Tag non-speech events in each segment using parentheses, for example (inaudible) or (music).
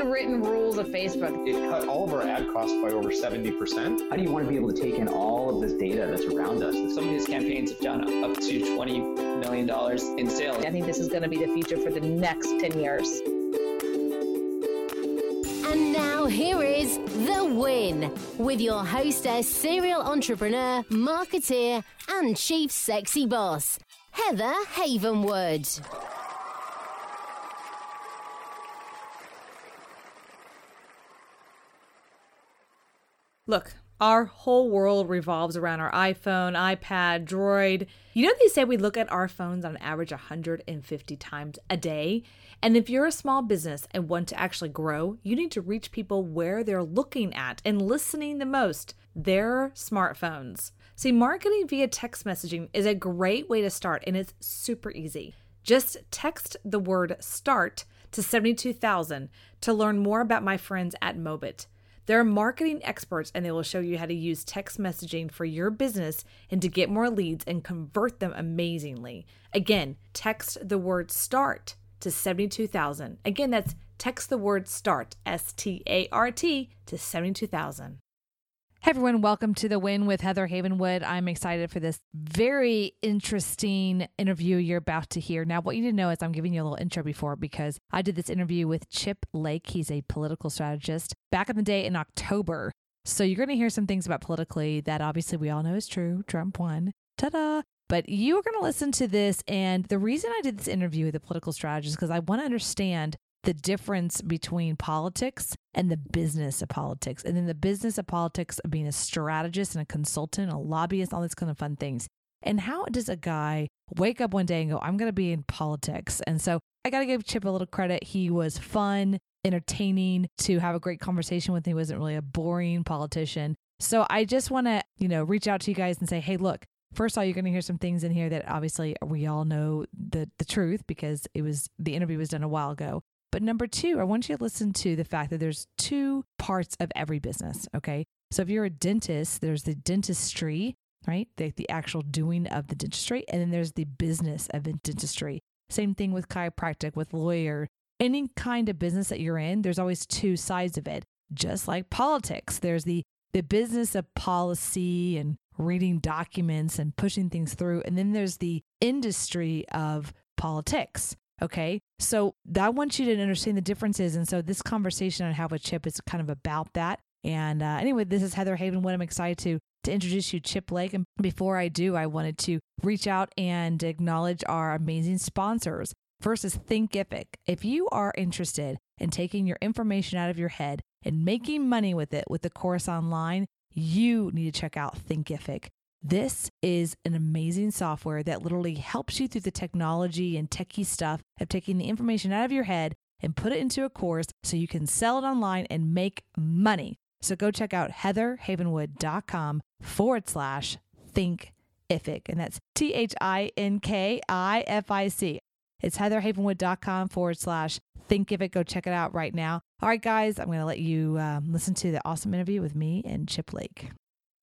unwritten rules of Facebook. It cut all of our ad costs by over 70%. How do you want to be able to take in all of this data that's around us? Some of these campaigns have done up to $20 million in sales. I think this is going to be the future for the next 10 years. And now here is The Win with your hostess, serial entrepreneur, marketeer, and chief sexy boss, Heather Havenwood. Look, our whole world revolves around our iPhone, iPad, Droid. You know, they say we look at our phones on average 150 times a day. And if you're a small business and want to actually grow, you need to reach people where they're looking at and listening the most their smartphones. See, marketing via text messaging is a great way to start, and it's super easy. Just text the word START to 72000 to learn more about my friends at Mobit. They're marketing experts and they will show you how to use text messaging for your business and to get more leads and convert them amazingly. Again, text the word START to 72000. Again, that's text the word START, S T A R T, to 72000. Hey everyone, welcome to the Win with Heather Havenwood. I'm excited for this very interesting interview you're about to hear. Now, what you need to know is I'm giving you a little intro before because I did this interview with Chip Lake. He's a political strategist back in the day in October. So you're going to hear some things about politically that obviously we all know is true. Trump won. Ta da! But you are going to listen to this. And the reason I did this interview with a political strategist is because I want to understand the difference between politics and the business of politics. And then the business of politics of being a strategist and a consultant, a lobbyist, all these kind of fun things. And how does a guy wake up one day and go, I'm going to be in politics? And so I got to give Chip a little credit. He was fun, entertaining to have a great conversation with. He wasn't really a boring politician. So I just want to, you know, reach out to you guys and say, hey, look, first of all, you're going to hear some things in here that obviously we all know the the truth because it was the interview was done a while ago. But number two, I want you to listen to the fact that there's two parts of every business. Okay. So if you're a dentist, there's the dentistry, right? The, the actual doing of the dentistry. And then there's the business of dentistry. Same thing with chiropractic, with lawyer, any kind of business that you're in, there's always two sides of it. Just like politics, there's the the business of policy and reading documents and pushing things through. And then there's the industry of politics. Okay. So I want you to understand the differences. And so this conversation I have with Chip is kind of about that. And uh, anyway, this is Heather Havenwood I'm excited to to introduce you Chip Lake. And before I do, I wanted to reach out and acknowledge our amazing sponsors. First is Thinkific. If you are interested in taking your information out of your head and making money with it with the course online, you need to check out Thinkific. This is an amazing software that literally helps you through the technology and techie stuff of taking the information out of your head and put it into a course so you can sell it online and make money. So go check out heatherhavenwood.com forward slash thinkific. And that's T H I N K I F I C. It's heatherhavenwood.com forward slash think thinkific. Go check it out right now. All right, guys, I'm going to let you um, listen to the awesome interview with me and Chip Lake.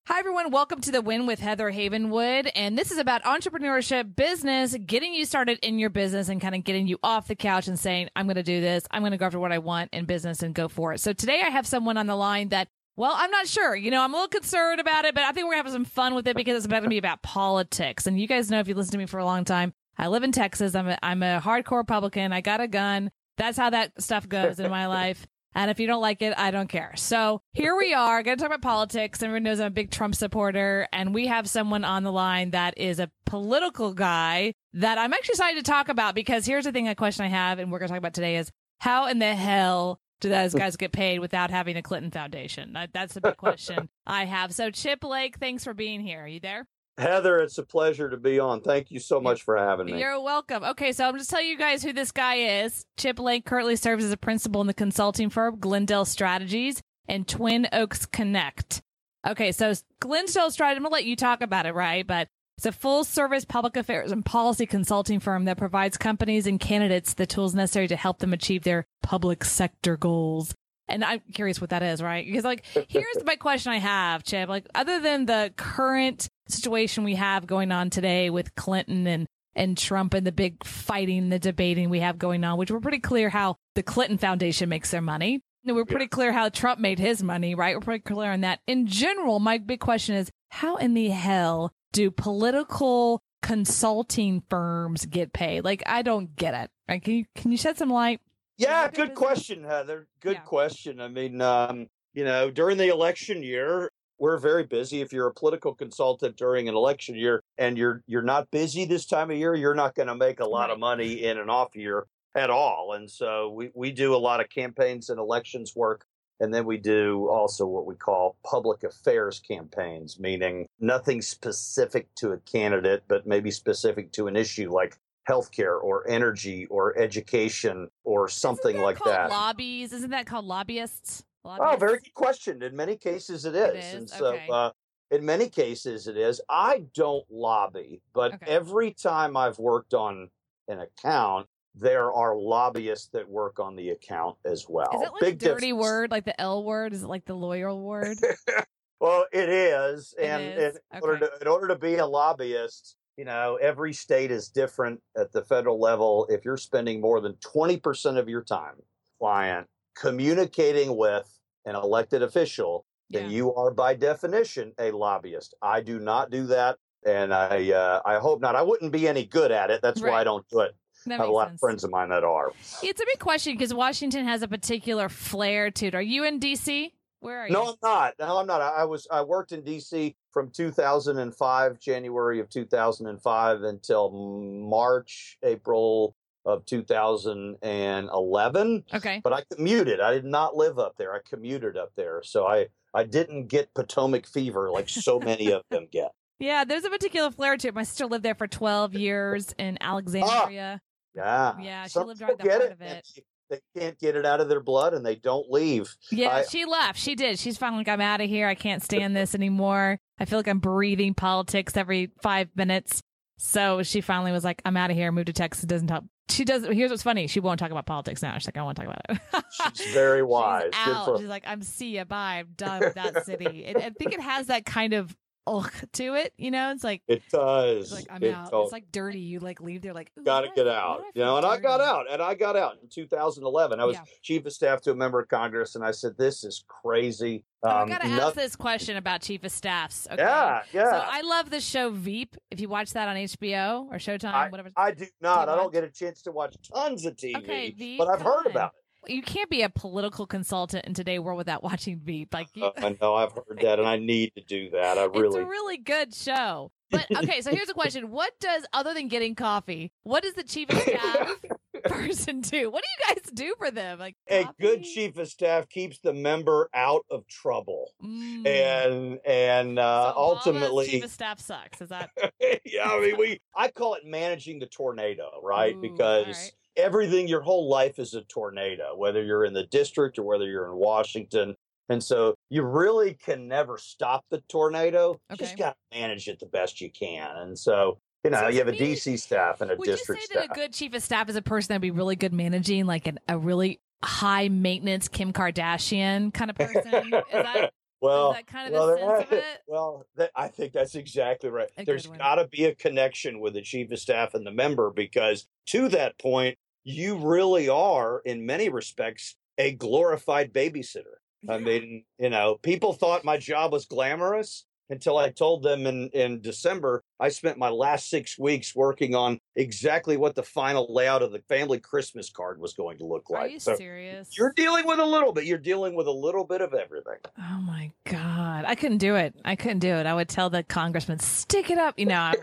Hi, everyone. Welcome to the Win with Heather Havenwood. And this is about entrepreneurship, business, getting you started in your business and kind of getting you off the couch and saying, I'm going to do this. I'm going to go after what I want in business and go for it. So today I have someone on the line that, well, I'm not sure. You know, I'm a little concerned about it, but I think we're having some fun with it because it's about to be about politics. And you guys know if you listen to me for a long time, I live in Texas. I'm a, I'm a hardcore Republican. I got a gun. That's how that stuff goes in my life. And if you don't like it, I don't care. So here we are going to talk about politics. Everyone knows I'm a big Trump supporter. And we have someone on the line that is a political guy that I'm actually excited to talk about because here's the thing, a question I have, and we're going to talk about today is how in the hell do those guys get paid without having a Clinton Foundation? That's a big question (laughs) I have. So Chip Lake, thanks for being here. Are you there? Heather, it's a pleasure to be on. Thank you so much for having me. You're welcome. Okay, so I'm just telling you guys who this guy is. Chip Lake currently serves as a principal in the consulting firm Glendale Strategies and Twin Oaks Connect. Okay, so Glendale Strategies, I'm going to let you talk about it, right? But it's a full service public affairs and policy consulting firm that provides companies and candidates the tools necessary to help them achieve their public sector goals. And I'm curious what that is, right? Because like, (laughs) here's my question I have, Chip. Like, other than the current situation we have going on today with Clinton and and Trump and the big fighting, the debating we have going on, which we're pretty clear how the Clinton Foundation makes their money. No, we're pretty clear how Trump made his money, right? We're pretty clear on that. In general, my big question is how in the hell do political consulting firms get paid? Like, I don't get it. Right? Can you can you shed some light? Yeah, good question, Heather. Good Yeah. question. I mean, um, you know, during the election year, we're very busy. If you're a political consultant during an election year and you're you're not busy this time of year, you're not going to make a lot of money in an off year at all. And so we, we do a lot of campaigns and elections work. And then we do also what we call public affairs campaigns, meaning nothing specific to a candidate, but maybe specific to an issue like healthcare or energy or education or something like that. Lobbies? Isn't that called lobbyists? Oh, very good question. In many cases, it is. is? And so, Okay. uh, in many cases, it is. I don't lobby, but Okay. every time I've worked on an account, there are lobbyists that work on the account as well. Is it like Big a dirty difference. word, like the L word? Is it like the lawyer word? (laughs) Well, it is, It and is? In, order to, in order to be a lobbyist, you know, every state is different at the federal level. If you're spending more than twenty percent of your time, client, communicating with an elected official, then Yeah. you are by definition a lobbyist. I do not do that, and I uh, I hope not. I wouldn't be any good at it. That's why I don't do it. That I have a lot sense. of friends of mine that are. It's a big question because Washington has a particular flair to it. Are you in D.C.? Where are you? No, I'm not. No, I'm not. I, I was I worked in D.C. from 2005, January of 2005, until March, April of 2011. Okay. But I commuted. I did not live up there. I commuted up there, so I I didn't get Potomac fever like so (laughs) many of them get. Yeah, there's a particular flair to it. My sister lived there for 12 years in ah! Alexandria. Yeah, Yeah, she Some lived right the heart of it. They they can't get it out of their blood, and they don't leave. Yeah, I- she left. She did. She's finally like, I'm out of here. I can't stand this anymore. I feel like I'm breathing politics every five minutes. So she finally was like, I'm out of here. Moved to Texas. Doesn't talk. She does. Here's what's funny. She won't talk about politics now. She's like, I won't talk about it. (laughs) She's very wise. She's out. She's like, I'm see ya. Bye. I'm done with that city. (laughs) And I think it has that kind of ugh to it. You know, it's like, it does. it's like I'm It out. It's like dirty. You like leave there like, got to get out. You know, and I got out, and I got out in 2011. I was Yeah. chief of staff to a member of Congress, and I said, "This is crazy." Oh, Um, I gotta ask this question about chief of staffs. Okay? Yeah, yeah. So I love the show Veep. If you watch that on HBO or Showtime, whatever. I do not. you I don't get a chance to watch tons of TV, Okay, Veep, but I've heard on. about it. You can't be a political consultant in today's world without watching Veep. Like you, Uh, I know I've heard that, and I need to do that. I really, it's a really good show. But (laughs) okay, so here's a question: What does other than getting coffee, what does the chief of staff (laughs) person do? What do you guys do for them? Like a good chief of staff keeps the member out of trouble, Mm. and and uh, So ultimately, chief of staff sucks. Is that (laughs) yeah, I mean, we I call it managing the tornado, right? Ooh, because. Everything, your whole life is a tornado, whether you're in the district or whether you're in Washington. And so you really can never stop the tornado. You just got to manage it the best you can. And so, you know, So you have a DC staff and a Would you say district that staff. a good chief of staff is a person that'd be really good managing, like an, a really high maintenance Kim Kardashian kind of person? Is that (laughs) well, that kind of well, the sense of (laughs) it? Well, that, I think that's exactly right. A There's got to be a connection with the chief of staff and the member because to that point, you really are, in many respects, a glorified babysitter. I mean, you know, people thought my job was glamorous until I told them in, in December I spent my last six weeks working on exactly what the final layout of the family Christmas card was going to look like. Are you so serious? you're dealing with a little bit. You're dealing with a little bit of everything. Oh my god, I couldn't do it. I couldn't do it. I would tell the congressman, "Stick it up," you know. (laughs)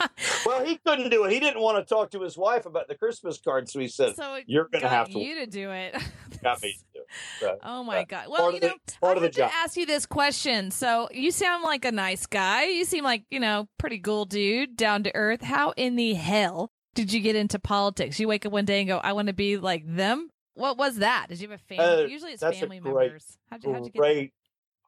(laughs) Well, he couldn't do it. He didn't want to talk to his wife about the Christmas card, so he said, so "You're going to have to." you to do it. (laughs) Got me to do it. So, Oh my uh, god! Well, you know, part I the have to ask you this question. So you sound like a nice guy. You seem like you know, pretty cool dude, down to earth. How in the hell did you get into politics? You wake up one day and go, "I want to be like them." What was that? Did you have a family? Uh, Usually, it's family great- members. How'd you, how'd you get great,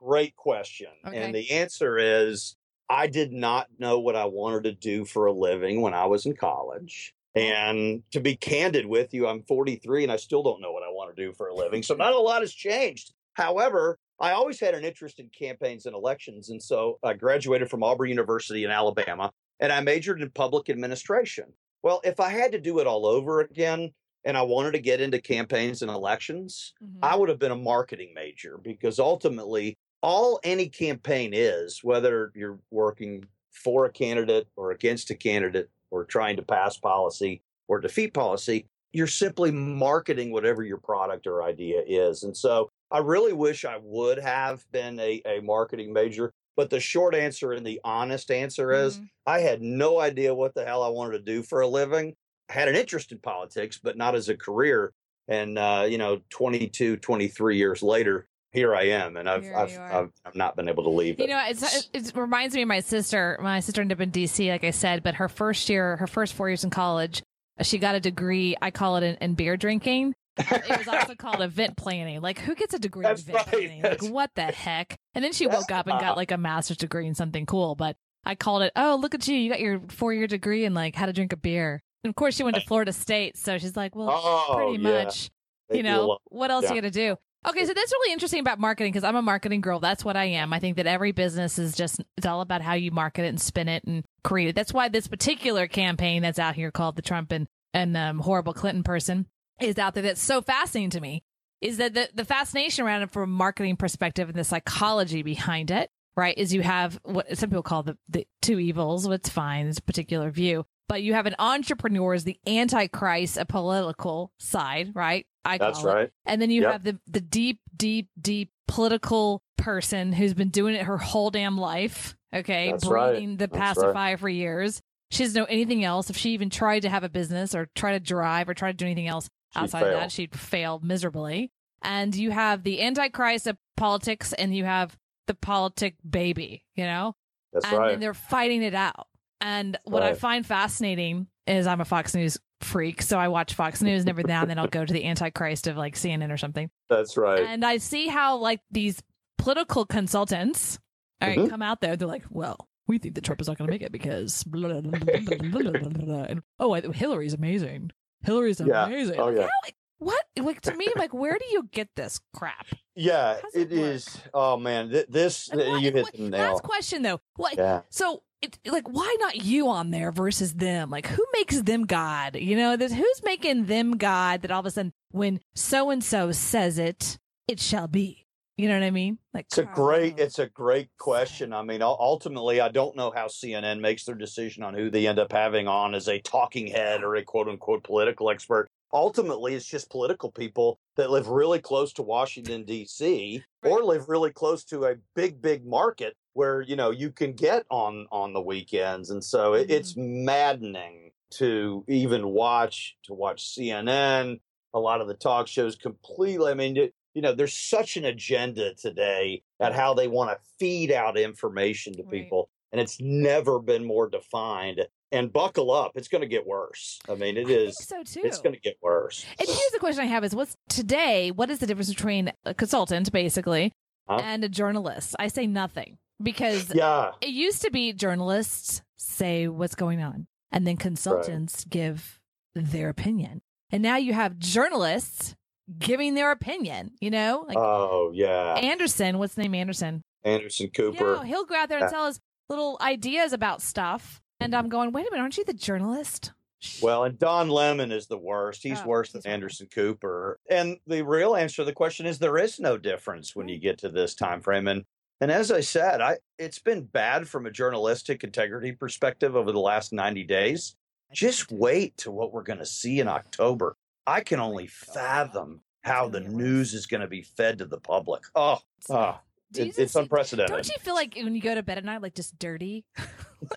great question. Okay. And the answer is I did not know what I wanted to do for a living when I was in college. And to be candid with you, I'm 43 and I still don't know what I want to do for a living. So not a lot has changed. However, I always had an interest in campaigns and elections. And so I graduated from Auburn University in Alabama and I majored in public administration. Well, if I had to do it all over again, and I wanted to get into campaigns and elections, Mhm. I would have been a marketing major because ultimately, all any campaign is, whether you're working for a candidate or against a candidate or trying to pass policy or defeat policy, you're simply marketing whatever your product or idea is. And so I really wish I would have been a, a marketing major. But the short answer and the honest answer is Mhm. I had no idea what the hell I wanted to do for a living. I had an interest in politics, but not as a career. And, uh, you know, 22, 23 years later, here I am. And I've, I've. I've, I've not been able to leave You it. know, it's, it, it reminds me of my sister. My sister ended up in DC, like I said, but her first year, her first four years in college, she got a degree. I call it in, in beer drinking. Uh, it was also called (laughs) event planning. Like, who gets a degree That's in event right. planning? Like, what the heck? And then she woke up and got like a master's degree in something cool. But I called it, oh, look at you. You got your four year degree in like how to drink a beer. And of course, she went to (laughs) Florida State. So she's like, well, oh, pretty yeah. much They you know what else Yeah. you got to do okay so that's really interesting about marketing because i'm a marketing girl. That's what i am. I think that every business is just it's all about how you market it and spin it and create it. That's why this particular campaign that's out here called the trump and and um, horrible clinton person is out there that's so fascinating to me is that the, the fascination around it from a marketing perspective and the psychology behind it right is you have what some people call the, the two evils. What's fine. It's a particular view. But you have an entrepreneur as the antichrist a political side right i That's it. right. And then you Yep. have the the deep, deep, deep political person who's been doing it her whole damn life. Okay, That's right. breathing the That's right. pacifier for years. She doesn't know anything else. If she even tried to have a business or try to drive or try to do anything else outside of that, she'd fail miserably. And you have the antichrist of politics, and you have the politic baby. You know, That's and right. then they're fighting it out. And what I find fascinating is I'm a Fox News freak, so I watch Fox News and every now and then I'll go to the Antichrist of like CNN or something, That's right. and I see how like these political consultants, all right, Mhm. come out there. They're like, well. We think that Trump is not going to make it because blah, blah, blah, blah, blah, blah, blah, blah. and oh, Hillary's amazing. Hillary's Yeah. amazing. Oh, yeah. how- like, what? Like to me, like, where do you get this crap? yeah, it it is. Oh man, th- this you hit what- the nail. Last question though. What? Yeah. So, it, like, why not you on there versus them? Like, who makes them God? You know, there's, who's making them God that all of a sudden, when so and so says it, it shall be. You know what I mean? Like, It's a great. It's a great question. I mean, ultimately, I don't know how CNN makes their decision on who they end up having on as a talking head or a quote unquote political expert. Ultimately, it's just political people that live really close to Washington D.C. or live really close to a big, big market where you know you can get on on the weekends, and so it, it's mm-hmm. maddening to even watch to watch CNN. A lot of the talk shows completely. I mean, it- you know, there's such an agenda today at how they want to feed out information to Right. people, and it's never been more defined. And buckle up, it's going to get worse. I mean, it I is. think so too. It's going to get worse. And here's the question I have: Is what's today? What is the difference between a consultant, basically, Huh? and a journalist? I say nothing because Yeah, it used to be journalists say what's going on and then consultants give their opinion and now you have journalists giving their opinion you know like oh yeah, anderson what's the name anderson Anderson Cooper. yeah he'll go out there and tell us little ideas about stuff and i'm going wait a minute aren't you the journalist Well, and Don Lemon is the worst. He's Oh, worse than he's horrible. Anderson Cooper. And the real answer to the question is there is no difference when you get to this time frame. And and as I said, I it's been bad from a journalistic integrity perspective over the last 90 days. Just wait to what we're going to see in October. I can only fathom how the gonna get worse. news is going to be fed to the public. Oh, oh it- it's unprecedented. don't you feel like when you go to bed at night like just dirty (laughs)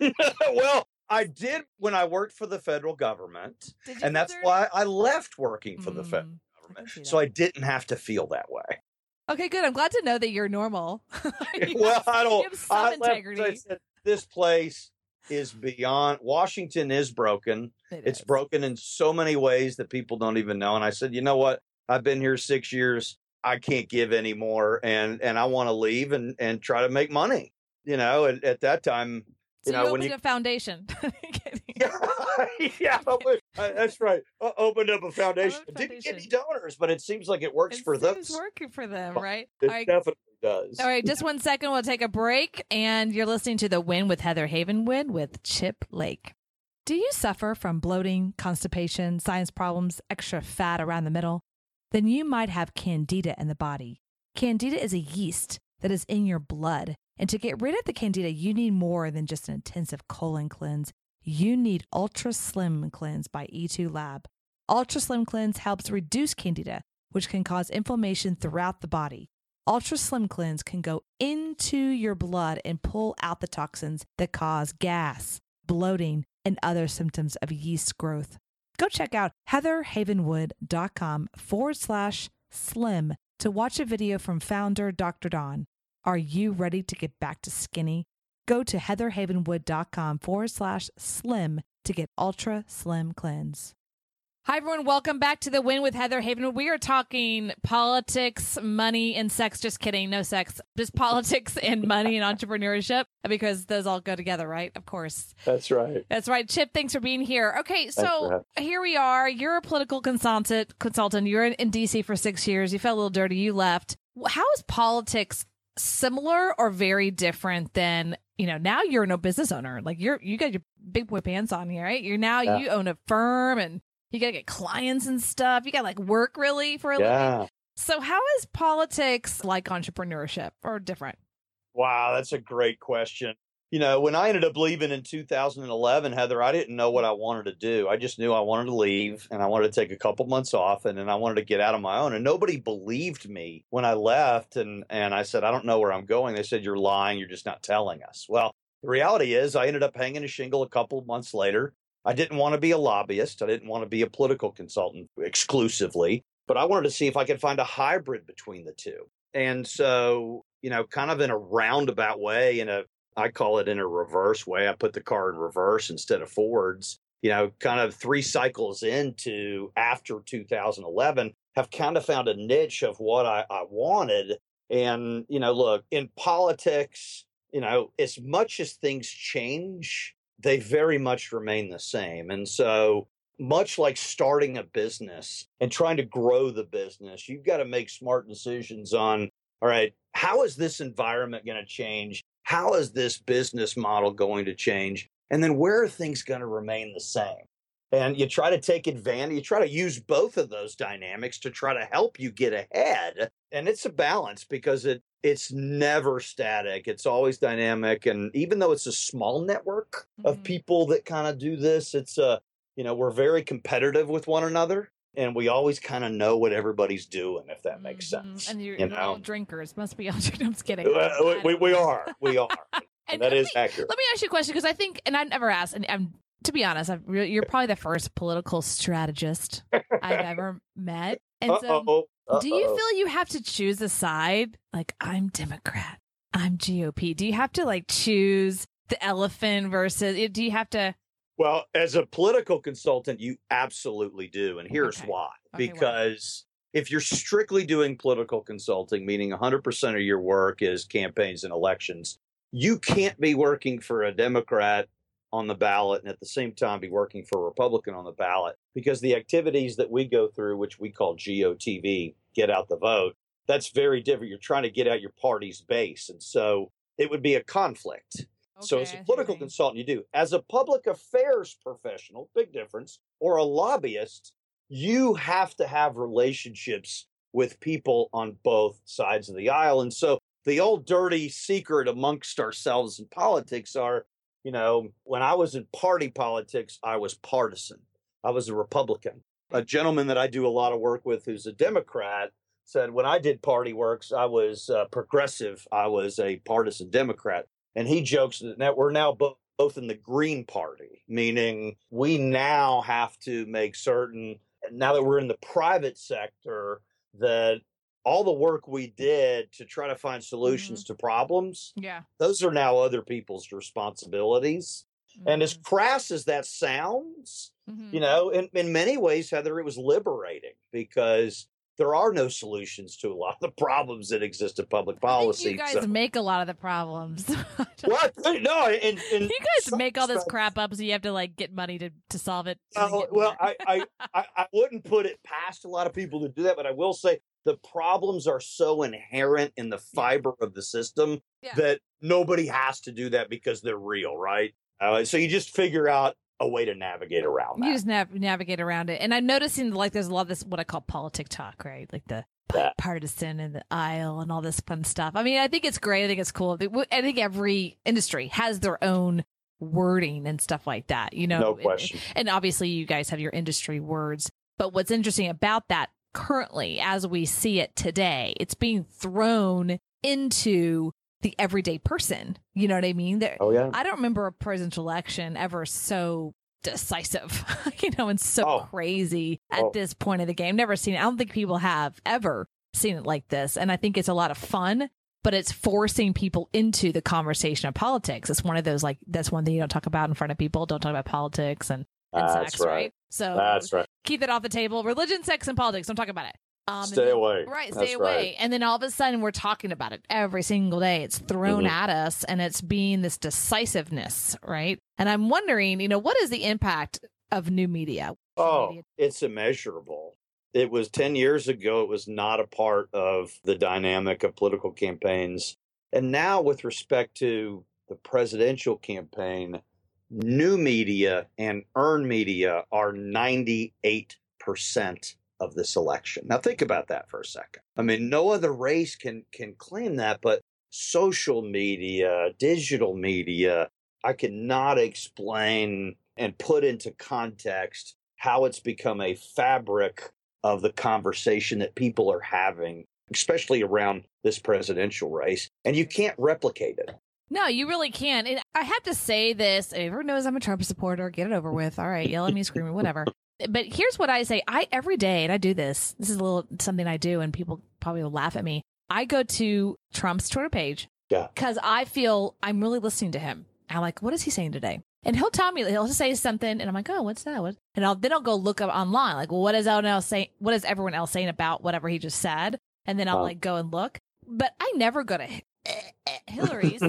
well, I did when I worked for the federal government. And that's dirty? why I left working for the Mm, federal government, see so. I didn't have to feel that way. Okay good i'm glad to know that you're normal (laughs) (laughs) You well, have- I don't. you have some I left 'cause I integrity said, this place is beyond. Washington is broken. It It's is. broken in so many ways that people don't even know. And I said, you know what? I've been here six years. I can't give anymore, and and I want to leave and and try to make money. You know, at, at that time, so you know, you when opened you a foundation (laughs) yeah, yeah, I that's right. Uh, opened up a foundation. a Didn't get any donors, but it seems like it works it for them. It's working for them, right? It right, definitely does. all right. Just one second. We'll take a break, and you're listening to the Win with Heather Havenwood with Chip Lake. Do you suffer from bloating, constipation, science problems, extra fat around the middle? Then you might have candida in the body. Candida is a yeast that is in your blood. And to get rid of the candida, you need more than just an intensive colon cleanse. You need Ultra Slim Cleanse by E2 Lab. Ultra Slim Cleanse helps reduce candida, which can cause inflammation throughout the body. Ultra Slim Cleanse can go into your blood and pull out the toxins that cause gas, bloating, and other symptoms of yeast growth. Go check out heatherhavenwood.com forward slash slim to watch a video from founder Dr. Don. Are you ready to get back to skinny? Go to heatherhavenwood.com forward slash slim to get Ultra Slim Cleanse. Hi, everyone. Welcome back to the Win with Heather Haven. We are talking politics, money, and sex. Just kidding. No sex. Just (laughs) politics and money and entrepreneurship because those all go together, right? Of course. That's right. That's right. Chip, thanks for being here. Okay, so here we are. You're a political consultant. Consultant. You're in, in DC for six years. You felt a little dirty. You left. How is politics similar or very different than you know? Now you're no business owner. Like you're you got your big boy pants on here, right? You're now Yeah. you own a firm and you got to get clients and stuff. You got to like work really for a living. So how is politics like entrepreneurship or different? Wow, that's a great question. You know, when I ended up leaving in 2011, Heather, I didn't know what I wanted to do. I just knew I wanted to leave and I wanted to take a couple months off and then I wanted to get out on my own. And nobody believed me when I left and and I said, I don't know where I'm going. They said, You're lying, you're just not telling us. Well, the reality is I ended up hanging a shingle a couple months later. I didn't want to be a lobbyist. I didn't want to be a political consultant exclusively, but I wanted to see if I could find a hybrid between the two. And so, you know, kind of in a roundabout way, in a I call it in a reverse way. I put the car in reverse instead of forwards. You know, kind of three cycles into after 2011, have kind of found a niche of what I, I wanted. And, you know, look, in politics, you know, as much as things change, they very much remain the same. And so, much like starting a business and trying to grow the business, you've got to make smart decisions on, all right, how is this environment going to change? How is this business model going to change? And then where are things going to remain the same? And you try to take advantage, you try to use both of those dynamics to try to help you get ahead. And it's a balance because it it's never static. It's always dynamic. And even though it's a small network of Mhm. people that kind of do this, it's a you know, we're very competitive with one another and we always kind of know what everybody's doing, if that makes Mhm. sense. And you're, you you're all know? drinkers. Must be all (laughs) drinkers. I'm just kidding. Uh, we, we are. We are. (laughs) And that let me- accurate. Let me ask you a question because I think, and I've never asked, and I'm to be honest, I've, you're probably the first political strategist I've ever met. And so, Uh-oh. do you feel you have to choose a side? Like, I'm Democrat, I'm GOP. Do you have to like choose the elephant versus? Do you have to? Well, as a political consultant, you absolutely do. And here's Okay. why. Okay, why? because if you're strictly doing political consulting, meaning 100% of your work is campaigns and elections, you can't be working for a Democrat on the ballot and at the same time be working for a Republican on the ballot because the activities that we go through, which we call GOTV, get out the vote, that's very different. You're trying to get out your party's base. And so it would be a conflict. So, as a political consultant, you do. As a public affairs professional, big difference, or a lobbyist, you have to have relationships with people on both sides of the aisle. And so, the old dirty secret amongst ourselves in politics are, you know, when I was in party politics, I was partisan. I was a Republican. A gentleman that I do a lot of work with who's a Democrat said, when I did party works, I was uh, progressive. I was a partisan Democrat and he jokes that we're now both both in the Green Party, meaning we now have to make certain now that we're in the private sector that all the work we did to try to find solutions to problems, Yeah. those are now other people's responsibilities. And as Mhm. crass as that sounds, Mhm. you know, in, in many ways, Heather, it was liberating because there are no solutions to a lot of the problems that exist in public policy. you guys So- make a lot of the problems. (laughs) what? No, in, in You guys make all this crap up, so you have to like get money to, to solve it. and then Well, get well more. I, I, (laughs) I, I wouldn't put it past a lot of people to do that, but I will say the problems are so inherent in the fiber of the system Yeah. that nobody has to do that because they're real, right? Uh, so you just figure out a way to navigate around that. You just nav- navigate around it. And I'm noticing like there's a lot of this what I call politic talk, right? Like the Yeah. partisan and the aisle and all this fun stuff. I mean, I think it's great. I think it's cool. I think every industry has their own wording and stuff like that. You know, No And- question. And obviously, you guys have your industry words. But what's interesting about that currently, as we see it today, it's being thrown into the everyday person. You know what I mean? There, Oh yeah. I don't remember a presidential election ever so decisive, (laughs) you know, and so Oh. crazy at Oh. this point of the game. Never seen it. I don't think people have ever seen it like this. And I think it's a lot of fun, but it's forcing people into the conversation of politics. It's one of those like that's one thing you don't talk about in front of people. Don't talk about politics and, and That's sex, right. right? So That's right. keep that off the table. Religion, sex, and politics. Don't talk about it. Um, Stay then- away. Right, That's stay away. right. And then all of a sudden we're talking about it every single day. It's thrown Mhm. at us and it's being this decisiveness, right? And I'm wondering, you know, what is the impact of new media? Oh, Media. it's immeasurable. It was 10 years ago, it was not a part of the dynamic of political campaigns. And now, with respect to the presidential campaign, new media and earned media are 98% of this election. Now, think about that for a second. I mean, no other race can, can claim that, but social media, digital media, I cannot explain and put into context how it's become a fabric of the conversation that people are having, especially around this presidential race. And you can't replicate it. No, you really can. And I have to say this. Everyone knows I'm a Trump supporter. Get it over with. All right, yell at me, scream me, whatever. But here's what I say. I every day, and I do this. This is a little something I do, and people probably will laugh at me. I go to Trump's Twitter page. Yeah. Because I feel I'm really listening to him. I'm like, what is he saying today? And he'll tell me, he'll say something, and I'm like, oh, what's that? What? And I'll then I'll go look up online, like, well, what is everyone else saying? What is everyone else saying about whatever he just said? And then I'll Huh. like go and look. But I never go to (laughs) Hillary's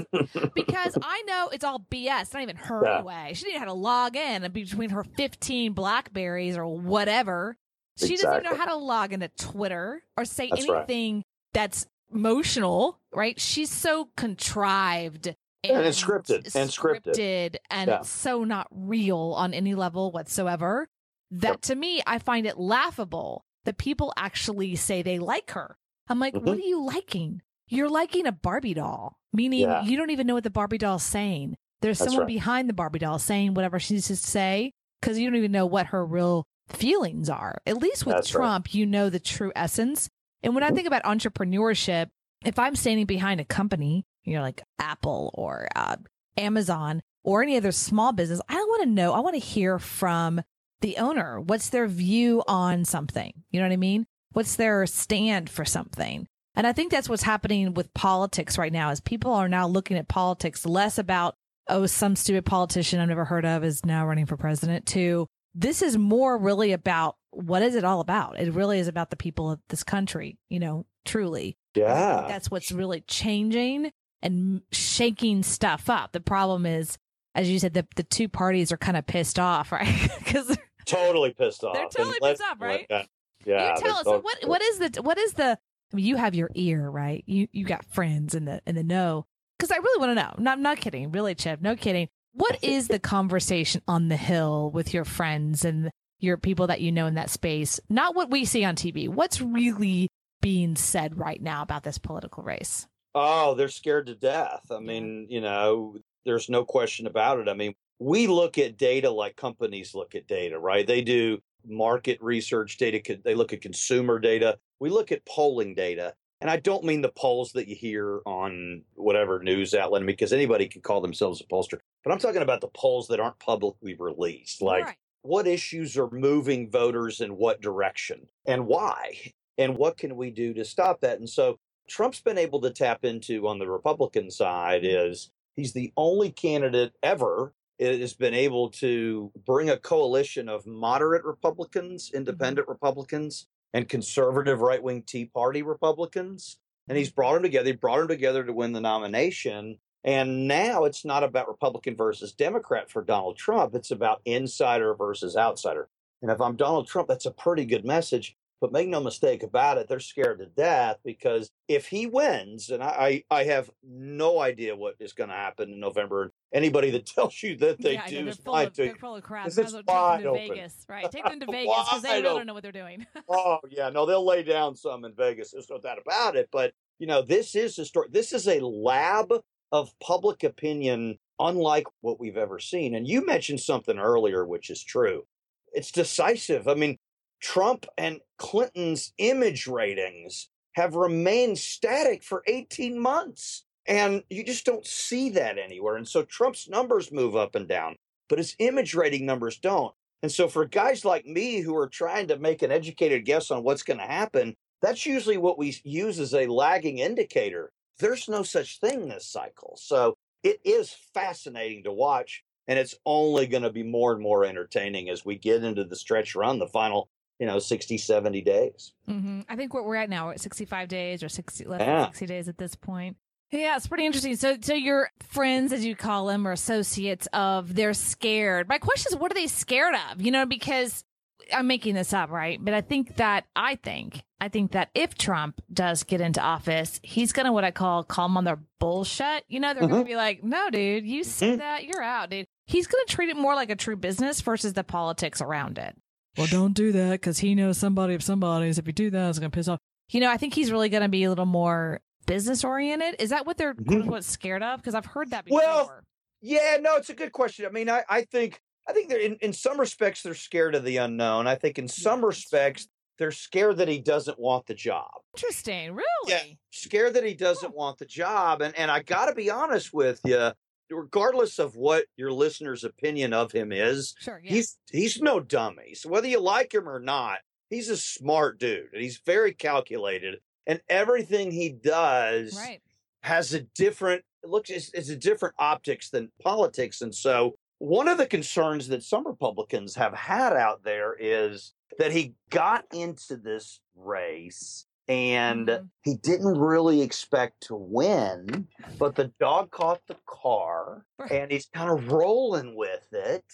because (laughs) I know it's all BS. It's not even her Yeah. anyway. She didn't know how to log in between her 15 Blackberries or whatever. She doesn't even know how to log into Twitter or say That's right. anything that's emotional, right? She's so contrived And it's scripted, and scripted. and Yeah. it's so not real on any level whatsoever. That Yep. to me, I find it laughable that people actually say they like her. I'm like, Mhm. what are you liking? You're liking a Barbie doll, meaning Yeah. you don't even know what the Barbie doll's saying. There's That's someone right. behind the Barbie doll saying whatever she needs to say because you don't even know what her real feelings are. At least with That's right. Trump, you know the true essence. And when I Mhm. think about entrepreneurship, if I'm standing behind a company, you know, like Apple or uh, Amazon or any other small business, I want to know, I want to hear from the owner. What's their view on something? You know what I mean? What's their stand for something? And I think that's what's happening with politics right now is people are now looking at politics less about, oh, some stupid politician I've never heard of is now running for president to this is more really about what is it all about? It really is about the people of this country, you know, truly. Yeah. that's what's really changing and shaking stuff up. The problem is, as you said, the, the two parties are kind of pissed off, (laughs) right? Because Totally pissed off. They're totally pissed off, right? Yeah. yeah you tell us so- what what is the what is the I mean, you have your ear, right? You you got friends in the in the know. Because I really want to know. No, I'm not kidding. Really, Chip, no kidding. What is the conversation on the hill with your friends and your people that you know in that space? Not what we see on TV. What's really being said right now about this political race? Oh, they're scared to death. I mean, you know, there's no question about it. I mean, we look at data like companies look at data, right? They do market research data, they look at consumer data, we look at polling data. And I don't mean the polls that you hear on whatever news outlet because anybody can call themselves a pollster. But I'm talking about the polls that aren't publicly released. Like Right. what issues are moving voters in what direction and why? And what can we do to stop that? And so Trump's been able to tap into on the Republican side is he's the only candidate ever that has been able to bring a coalition of moderate Republicans, mm-hmm. independent Republicans, and conservative right wing Tea Party Republicans. And he's mm-hmm. brought them together. He brought them together to win the nomination. And now it's not about Republican versus Democrat for Donald Trump. It's about insider versus outsider. And if I'm Donald Trump, that's a pretty good message. But make no mistake about it, they're scared to death because if he wins, and I, I have no idea what is going to happen in November anybody that (laughs) tells you that they yeah, know, do they're is lying to they're you. full of crap. it's well take them wide to open. Vegas, (laughs) right? Take them to Vegas because they really don't know what they're doing. (laughs) Oh yeah, no, they'll lay down some in Vegas. There's no doubt about it. But you know, this is a story. This is a lab of public opinion, unlike what we've ever seen. And you mentioned something earlier, which is true. It's decisive. I mean, Trump and Clinton's image ratings have remained static for 18 months. And you just don't see that anywhere. And so Trump's numbers move up and down, but his image rating numbers don't. And so for guys like me who are trying to make an educated guess on what's going to happen, that's usually what we use as a lagging indicator. There's no such thing this cycle. So it is fascinating to watch. And it's only going to be more and more entertaining as we get into the stretch run, the final, you know, 60, 70 days. hmm I think what we're at now, we're at 65 days or 60, less Yeah. than 60 days at this point. Yeah, it's pretty interesting. So, so your friends, as you call them, or associates of, they're scared. My question is, what are they scared of? You know, because I'm making this up, right? But I think that I think I think that if Trump does get into office, he's gonna what I call call them on their bullshit. You know, they're gonna be like, "No, dude, you said Mhm. that, you're out, dude." He's gonna treat it more like a true business versus the politics around it. Well, don't do that because he knows somebody of somebody's. If you do that, it's gonna piss off. You know, I think he's really gonna be a little more business oriented. Is that what they're mm-hmm. quote unquote scared of? Because I've heard that before. Well, Yeah, no, it's a good question. I mean, I, I think I think they're in, in some respects they're scared of the unknown. I think in some respects they're scared that he doesn't want the job. Interesting, really? Yeah, scared that he doesn't want the job. And and I got to be honest with you, regardless of what your listener's opinion of him is, Sure. Yeah. he's he's no dummy. So whether you like him or not, he's a smart dude and he's very calculated. And everything he does right. has a different it looks it's, it's a different optics than politics and so one of the concerns that some republicans have had out there is that he got into this race and Mhm. he didn't really expect to win but the dog caught the car Right. and he's kind of rolling with it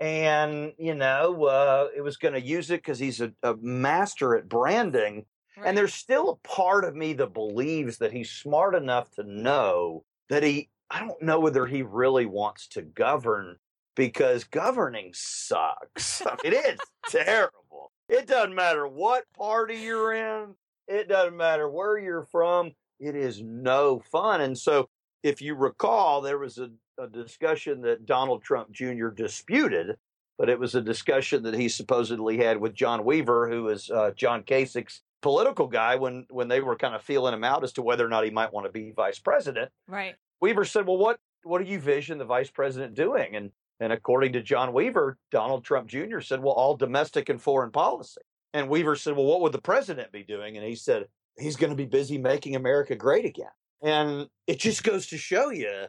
and you know uh, it was going to use it because he's a, a master at branding right. and there's still a part of me that believes that he's smart enough to know that he, I don't know whether he really wants to govern because governing sucks. I mean, it's (laughs) terrible. It doesn't matter what party you're in, it doesn't matter where you're from. It is no fun. And so, if you recall, there was a, a discussion that Donald Trump Jr. disputed, but it was a discussion that he supposedly had with John Weaver, who is uh, John Kasich's political guy when when they were kind of feeling him out as to whether or not he might want to be vice president. right. Weaver said, "Well, what what do you vision the vice president doing?" And and according to John Weaver, Donald Trump Jr. said, "Well, all domestic and foreign policy." And Weaver said, "Well, what would the president be doing?" And he said, "He's going to be busy making America great again." And it just goes to show you,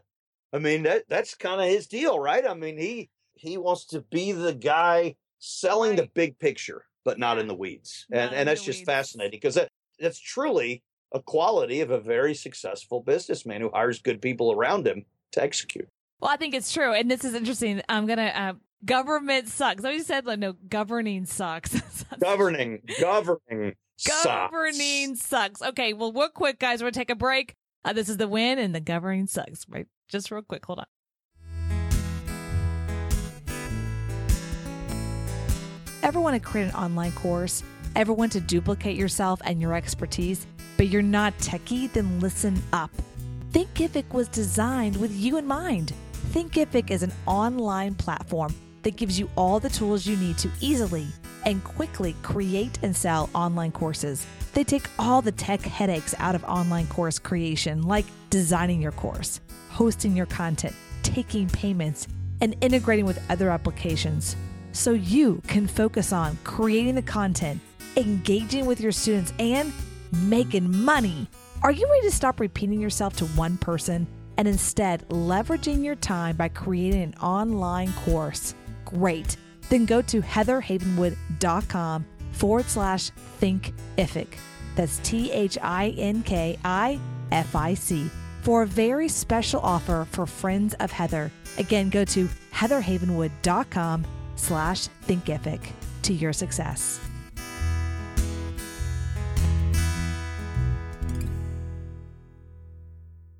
I mean, that that's kind of his deal, right? I mean, he he wants to be the guy selling the big picture, but not in the weeds. Not And and that's just weeds. fascinating because that that's truly a quality of a very successful businessman who hires good people around him to execute. Well, I think it's true, and this is interesting. I'm gonna. Uh, government sucks. I always said like no, governing sucks. (laughs) Governing, governing, sucks. governing sucks. Okay, well, real quick, guys, we're gonna take a break. Uh, this is the win, and the governing sucks. Right, just real quick. Hold on. Ever want to create an online course? Ever want to duplicate yourself and your expertise, but you're not techie? Then listen up. Thinkific was designed with you in mind. Thinkific is an online platform that gives you all the tools you need to easily and quickly create and sell online courses. They take all the tech headaches out of online course creation, like designing your course, hosting your content, taking payments, and integrating with other applications so you can focus on creating the content, engaging with your students, and making money. Are you ready to stop repeating yourself to one person and instead leveraging your time by creating an online course? Great. Then go to heatherhavenwood.com forward slash thinkific. That's T H I N K I F I C for a very special offer for friends of Heather. Again, go to heatherhavenwood.com slash thinkific to your success.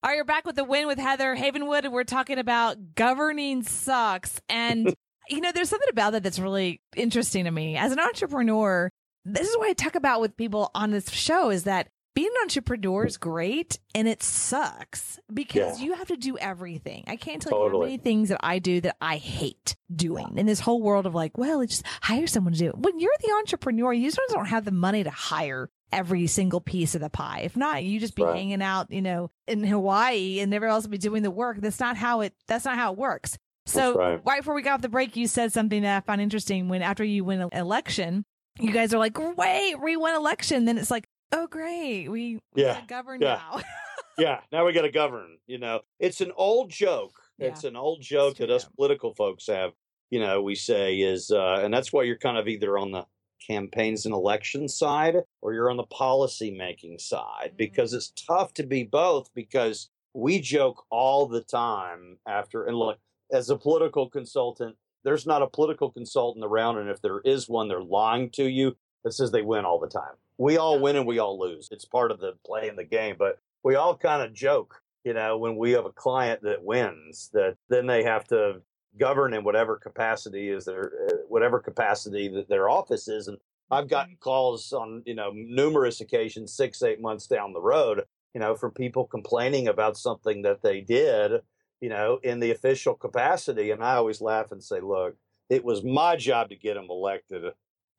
All right, you're back with the win with Heather Havenwood, and we're talking about governing sucks. And, (laughs) you know, there's something about that that's really interesting to me. As an entrepreneur, this is what I talk about with people on this show is that being an entrepreneur is great and it sucks because Yeah. you have to do everything. I can't tell you how many things that I do that I hate doing in this whole world of like, well, just hire someone to do it. When you're the entrepreneur, you just don't have the money to hire every single piece of the pie. If not, you just be Right. hanging out, you know, in Hawaii and everyone else will be doing the work. That's not how it that's not how it works. So That's right. before we got off the break, you said something that I found interesting when after you win an election, you guys are like, wait, we won election. Then it's like, Oh great, we, we Yeah, govern yeah. now. (laughs) yeah, now we got to govern. You know, it's an old joke. Yeah. It's an old joke that us political folks have. You know, we say is, uh, and that's why you're kind of either on the campaigns and election side or you're on the policy making side Mhm. because it's tough to be both because we joke all the time after and look as a political consultant there's not a political consultant around and if there is one they're lying to you that says they win all the time we all win and we all lose. It's part of the play in the game but we all kind of joke you know when we have a client that wins that then they have to govern in whatever capacity is their uh, whatever capacity that their office is and i've gotten calls on you know numerous occasions six eight months down the road you know from people complaining about something that they did you know in the official capacity and i always laugh and say look it was my job to get them elected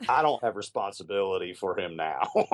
i don't have responsibility for him now (laughs) you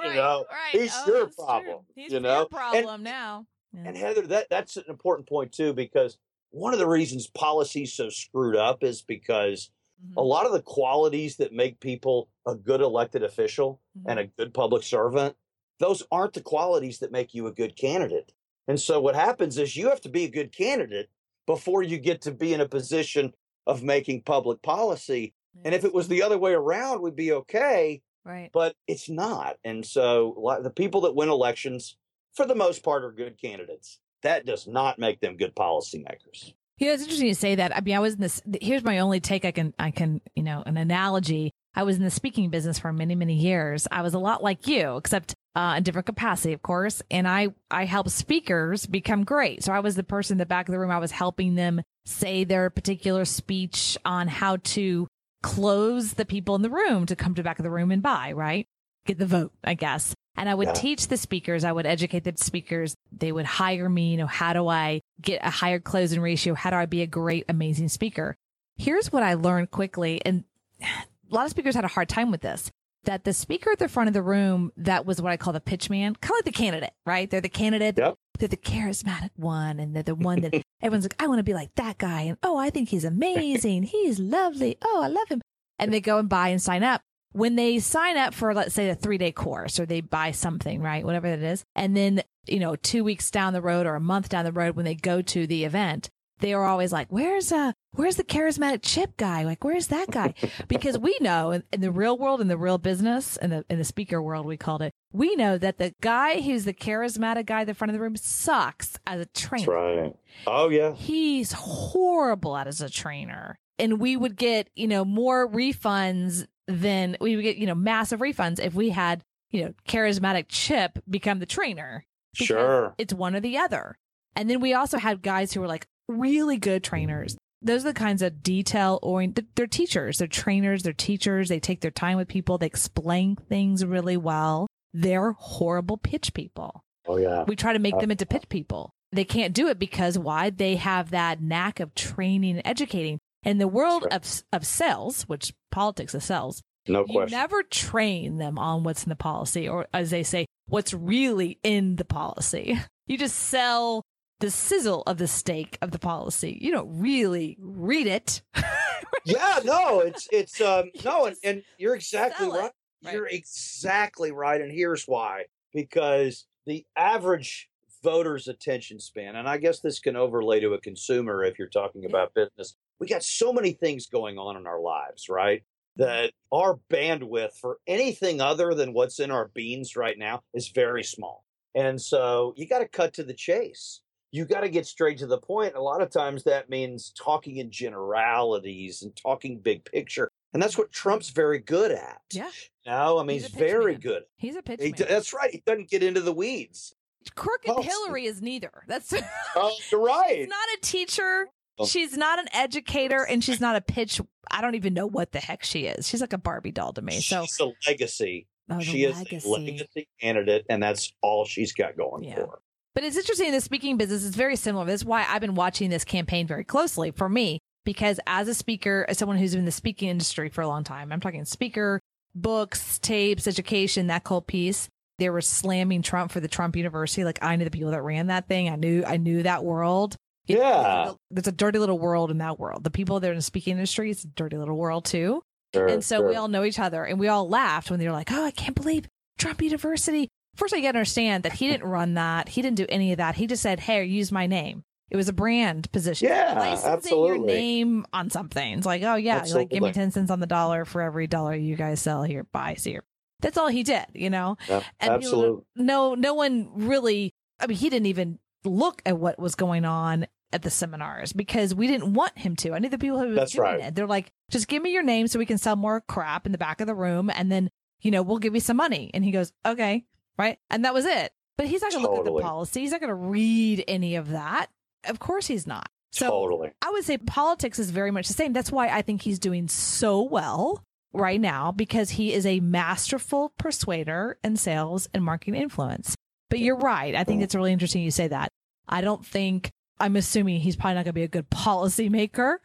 Right, know right. he's Oh, your that's true. problem He's you your know And- problem now. Yeah. and Heather, that that's an important point too, because one of the reasons policy's so screwed up is because Mhm. a lot of the qualities that make people a good elected official and Mm-hmm. a good public servant, those aren't the qualities that make you a good candidate. And so what happens is you have to be a good candidate before you get to be in a position of making public policy. And if it was the other way around, we'd be okay right. but it's not. And so the people that win elections, for the most part, are good candidates. That does not make them good policymakers. You know, it's interesting you say that. I mean, I was in this. Here's my only take. I can, I can, you know, an analogy. I was in the speaking business for many, many years. I was a lot like you, except uh, in different capacity, of course. And I, I helped speakers become great. So I was the person in the back of the room. I was helping them say their particular speech on how to close the people in the room to come to the back of the room and buy, right? Get the vote, I guess. And I would Yeah. teach the speakers, I would educate the speakers. They would hire me, you know, how do I get a higher closing ratio? How do I be a great, amazing speaker? Here's what I learned quickly. And a lot of speakers had a hard time with this that the speaker at the front of the room, that was what I call the pitch man, kind of like the candidate, right? They're the candidate. Yep. They're the charismatic one. And they're the one that (laughs) everyone's like, I want to be like that guy. And oh, I think he's amazing. He's lovely. Oh, I love him. And they go and buy and sign up. When they sign up for, let's say, a three day course or they buy something, right? Whatever it is. And then, you know, two weeks down the road or a month down the road when they go to the event, they are always like, where's uh where's the charismatic chip guy? Like, where's that guy? (laughs) Because we know in, in the real world, in the real business, in the in the speaker world, we called it, we know that the guy who's the charismatic guy at the front of the room sucks as a trainer. right. Oh, yeah. He's horrible at as a trainer. And we would get, you know, more refunds than we would get, you know, massive refunds if we had, you know, charismatic chip become the trainer Sure. It's one or the other. And then we also had guys who were like really good trainers. Those are the kinds of detail oriented. They're teachers, they're trainers, they're teachers. They take their time with people. They explain things really well. They're horrible pitch people. Oh, yeah. We try to make uh, them into pitch people. They can't do it because why? They have that knack of training and educating. In the world right. of of sales, which politics is sales, No you question. never train them on what's in the policy, or as they say, what's really in the policy. (laughs) You just sell the sizzle of the steak of the policy. You don't really read it. (laughs) yeah, no, it's, it's, um, no, and, and you're exactly right. Right. You're exactly right. And here's why because the average voter's attention span, and I guess this can overlay to a consumer if you're talking about business, we got so many things going on in our lives, right? That our bandwidth for anything other than what's in our beans right now is very small. And so you got to cut to the chase. You got to get straight to the point. A lot of times that means talking in generalities and talking big picture. And that's what Trump's very good at. Yeah. No, I mean, He's he's, very man. good. He's a pitch He, that's right. He doesn't get into the weeds. Crooked oh, Well, Hillary is neither. That's (laughs) Oh, you're right. she's not a teacher. Oh. She's not an educator, and she's not a pitch. I don't even know what the heck she is. She's like a Barbie doll to me. So She's a legacy. oh, she is a legacy candidate, and that's all she's got going Yeah. for. her. But it's interesting the speaking business, is very similar. This is why I've been watching this campaign very closely for me, because as a speaker, as someone who's in the speaking industry for a long time, I'm talking speaker, books, tapes, education, that whole piece. They were slamming Trump for the Trump University. Like I knew the people that ran that thing. I knew I knew that world. It- Yeah. There's a dirty little world in that world. The people that are in the speaking industry, it's a dirty little world too. Sure, And so we all know each other and we all laughed when they were like, oh, I can't believe Trump University. First, I got to understand that he didn't run that. He didn't do any of that. He just said, hey, use my name. It was a brand position. Yeah, Licensing your name on something. It's like, oh, yeah, you're like, give me 10 cents on the dollar for every dollar you guys sell here. Buy here. That's all he did, you know? Yeah, And absolutely. no, no one really, I mean, he didn't even look at what was going on at the seminars because we didn't want him to. I knew the people who That's doing right. it. They're like, just give me your name so we can sell more crap in the back of the room and then, you know, we'll give you some money. And he goes, okay. Right. And that was it. But he's not going to look at the policy. He's not going to read any of that. Of course he's not. So totally. I would say politics is very much the same. That's why I think he's doing so well right now because he is a masterful persuader in sales and marketing influence. But you're right. I think mm-hmm. it's really interesting you say that. I don't think I'm assuming he's probably not going to be a good policymaker.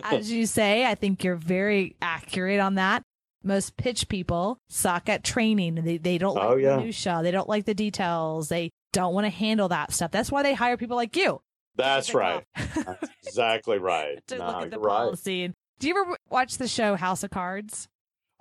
(laughs) (laughs) As you say, I think you're very accurate on that. Most pitch people suck at training. They they don't like Oh, yeah. the minutia. They don't like the details. They don't want to handle that stuff. That's why they hire people like you. That's right. (laughs) That's exactly right. (laughs) to No, look at the right. policy. Do you ever watch the show House of Cards?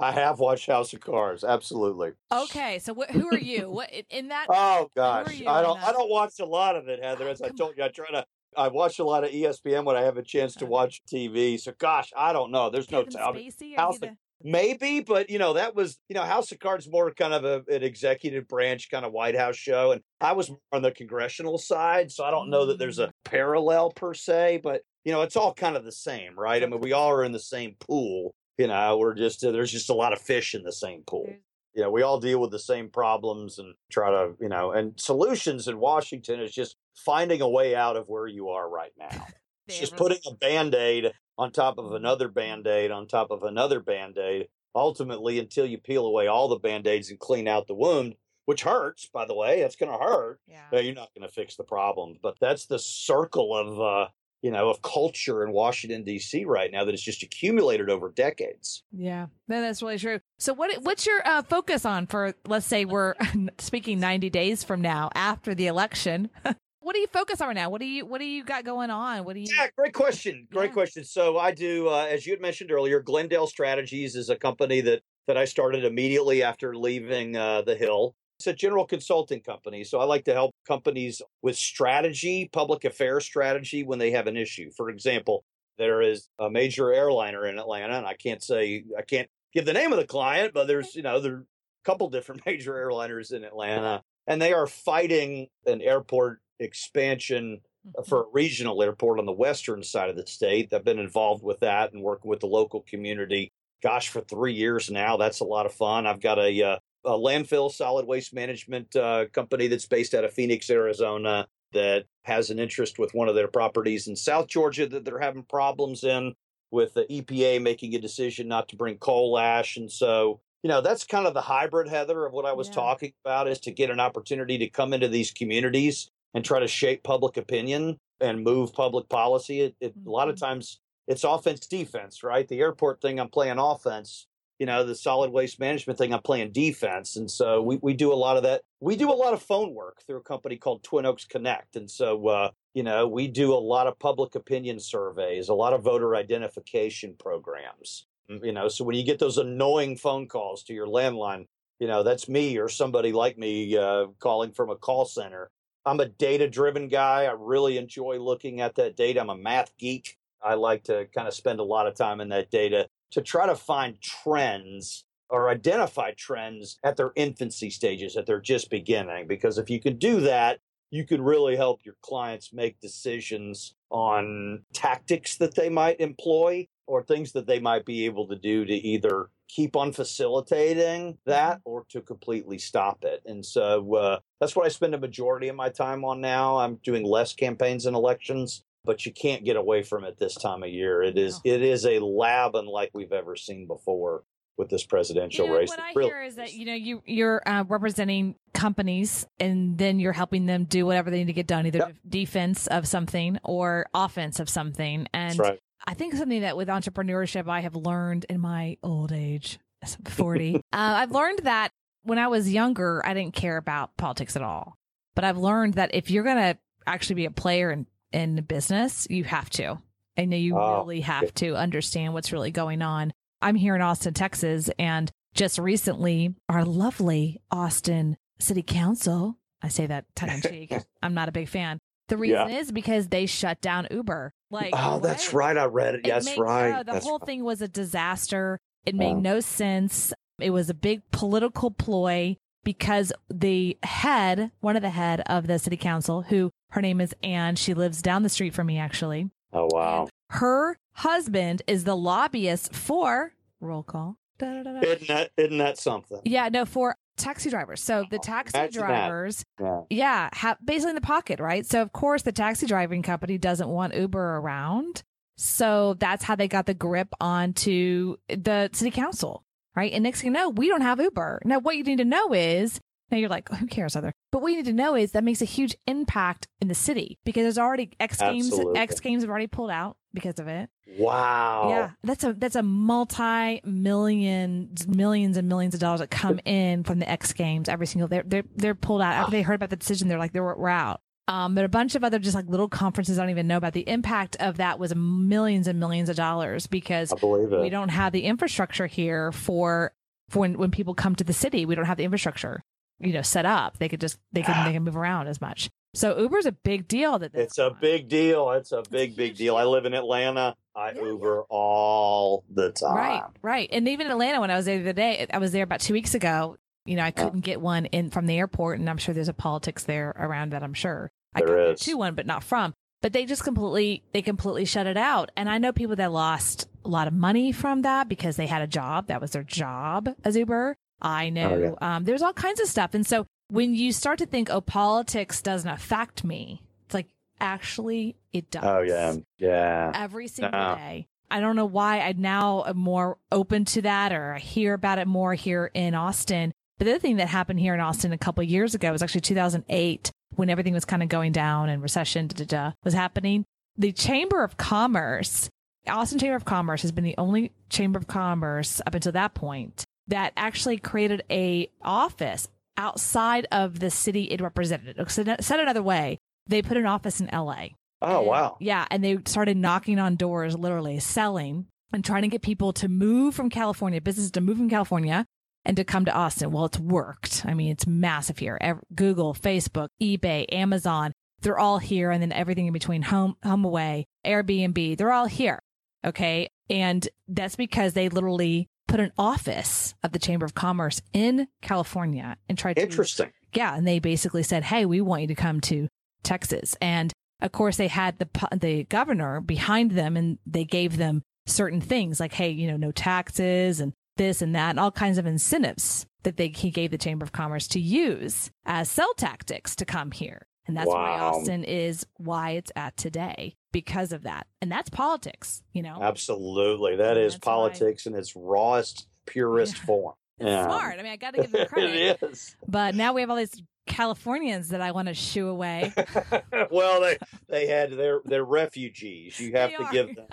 I have watched House of Cards. Absolutely. Okay, so what, who are you? What in- that? Oh gosh, I don't. I don't watch a lot of it, Heather. Oh, as I told you, I try to. I watch a lot of ESPN when I have a chance to watch TV. So gosh, I don't know. There's no Kevin time. Spacey? House of- the- Maybe, but you know that was you know House of Cards more kind of a, an executive branch kind of White House show, and I was more on the congressional side, so I don't know that there's Mm. a parallel per se, but you know it's all kind of the same, right? I mean, we all are in the same pool. You know, we're just uh, there's just a lot of fish in the same pool. You know, we all deal with the same problems and try to you know, and solutions in Washington is just finding a way out of where you are right now. (laughs) It's just putting a band aid on top of another band aid on top of another band aid, ultimately, until you peel away all the band aids and clean out the wound, which hurts, by the way. It's going to hurt. Yeah. You're not going to fix the problem. But that's the circle of, uh, you know, of culture in Washington, D.C. right now that has just accumulated over decades. Yeah, no, that's really true. So, what what's your uh, focus on for? Let's say we're (laughs) speaking ninety days from now after the election. (laughs) what do you focus on right now? What do you what do you got going on? What do you? Yeah, great question. Great Yeah. question. So I do, uh, as you had mentioned earlier, Glendale Strategies is a company that that I started immediately after leaving uh, the Hill. It's a general consulting company, so I like to help companies with strategy, public affairs strategy when they have an issue. For example, there is a major airliner in Atlanta, and I can't say I can't give the name of the client, but there's you know there are a couple different (laughs) major airliners in Atlanta, and they are fighting an airport expansion uh, for a regional airport on the western side of the state. I've been involved with that and working with the local community. Gosh, for three years now, that's a lot of fun. I've got a, uh, a landfill solid waste management uh, company that's based out of Phoenix, Arizona, that has an interest with one of their properties in South Georgia that they're having problems in with the EPA making a decision not to bring coal ash. And so, you know, that's kind of the hybrid, Heather, of what I was Yeah. talking about is to get an opportunity to come into these communities and try to shape public opinion and move public policy. It, it a lot of Mhm. times it's offense defense, right? The airport thing, I'm playing offense. You know, the solid waste management thing, I'm playing defense. And so we, we do a lot of that. We do a lot of phone work through a company called Twin Oaks Connect. And so, uh, you know, we do a lot of public opinion surveys, a lot of voter identification programs. Mm, You know, so when you get those annoying phone calls to your landline, you know, that's me or somebody like me uh, calling from a call center. I'm a data driven guy. I really enjoy looking at that data. I'm a math geek. I like to kind of spend a lot of time in that data to try to find trends or identify trends at their infancy stages, that they're just beginning. Because if you can do that, you can really help your clients make decisions on tactics that they might employ or things that they might be able to do to either keep on facilitating that or to completely stop it. And so uh, that's what I spend a majority of my time on now. I'm doing less campaigns and elections, but you can't get away from it this time of year. It is it is a lab unlike we've ever seen before with this presidential You know, race. what I really hear is that you know you you're uh, representing companies, and then you're helping them do whatever they need to get done, either Yep. defense of something or offense of something. And That's right. I think something that with entrepreneurship I have learned in my old age, 40, (laughs) uh, I've learned that when I was younger, I didn't care about politics at all. But I've learned that if you're going to actually be a player in, in business, you have to. And you Oh, really have to understand what's really going on. I'm here in Austin, Texas, and just recently, our lovely Austin City Council, I say that tongue in cheek, (laughs) I'm not a big fan. The reason is because they shut down Uber. Like, Oh, that's right. I read it. It That's makes- right. uh, the That's whole right. thing was a disaster. It made Wow. no sense. It was a big political ploy because the head, one of the head of the city council, who her name is Anne, she lives down the street from me actually. Oh wow. Her husband is the lobbyist for roll call. Isn't that isn't that something? Yeah, no, for taxi drivers. So the Oh, taxi drivers, Yeah. yeah, have basically in the pocket, right? So of course the taxi driving company doesn't want Uber around. So that's how they got the grip onto the city council, right? And next thing you know, we don't have Uber. Now what you need to know is now you're like, who cares, other? But what you need to know is that makes a huge impact in the city because there's already X Games. Absolutely. X Games have already pulled out because of it. Wow. Yeah, that's a that's a multi million millions and millions of dollars that come in from the X Games every single. They're they're they're pulled out after they heard about the decision. They're like, they're we're out. Um, but a bunch of other just like little conferences I don't even know about. The impact of that was millions and millions of dollars because I believe it. we don't have the infrastructure here for for when, when people come to the city. We don't have the infrastructure, you know, set up. They could just they can they (sighs) can move around as much. So Uber's a big deal. That It's a gone. big deal. It's a big, huge big deal. I live in Atlanta. I Yeah, Uber all the time. Right, right. And even in Atlanta, when I was there the other day, I was there about two weeks ago. You know, I couldn't get one in from the airport, and I'm sure there's a politics there around that. I'm sure I There could is. get to one, but not from. But they just completely, they completely shut it out. And I know people that lost a lot of money from that because they had a job that was their job as Uber. I know Oh, um, there's all kinds of stuff, and so when you start to think, oh, politics doesn't affect me, it's like actually it does Oh yeah, yeah. every single No. day. I don't know why I now am more open to that or I hear about it more here in Austin. But the other thing that happened here in Austin a couple of years ago was actually 2008 when everything was kind of going down and recession da, da, da, was happening. The Chamber of Commerce, Austin Chamber of Commerce has been the only Chamber of Commerce up until that point that actually created a office outside of the city it represented. So said another way, they put an office in LA. Oh And- wow. Yeah, and they started knocking on doors, literally selling and trying to get people to move from California, businesses to move from California and to come to Austin. Well, it's worked. I mean, it's massive here. Ev- Google, Facebook, eBay, Amazon, they're all here and then everything in between home HomeAway, Airbnb, they're all here. Okay? And that's because they literally put an office of the Chamber of Commerce in California and tried to Interesting. yeah, and they basically said, "Hey, we want you to come to Texas." And of course, they had the the governor behind them, and they gave them certain things like, "Hey, you know, no taxes and this and that, and all kinds of incentives that they he gave the Chamber of Commerce to use as sell tactics to come here." And that's why Austin is why it's at today because of that, and that's politics, you know. Absolutely. That And is that's why- politics in its rawest, purest Yeah. form. (laughs) It's Yeah. smart. I mean, I got to give them (laughs) credit. it is. But now we have all these Californians that I want to shoo away. (laughs) well, they they had their they're refugees. You have They to are. give them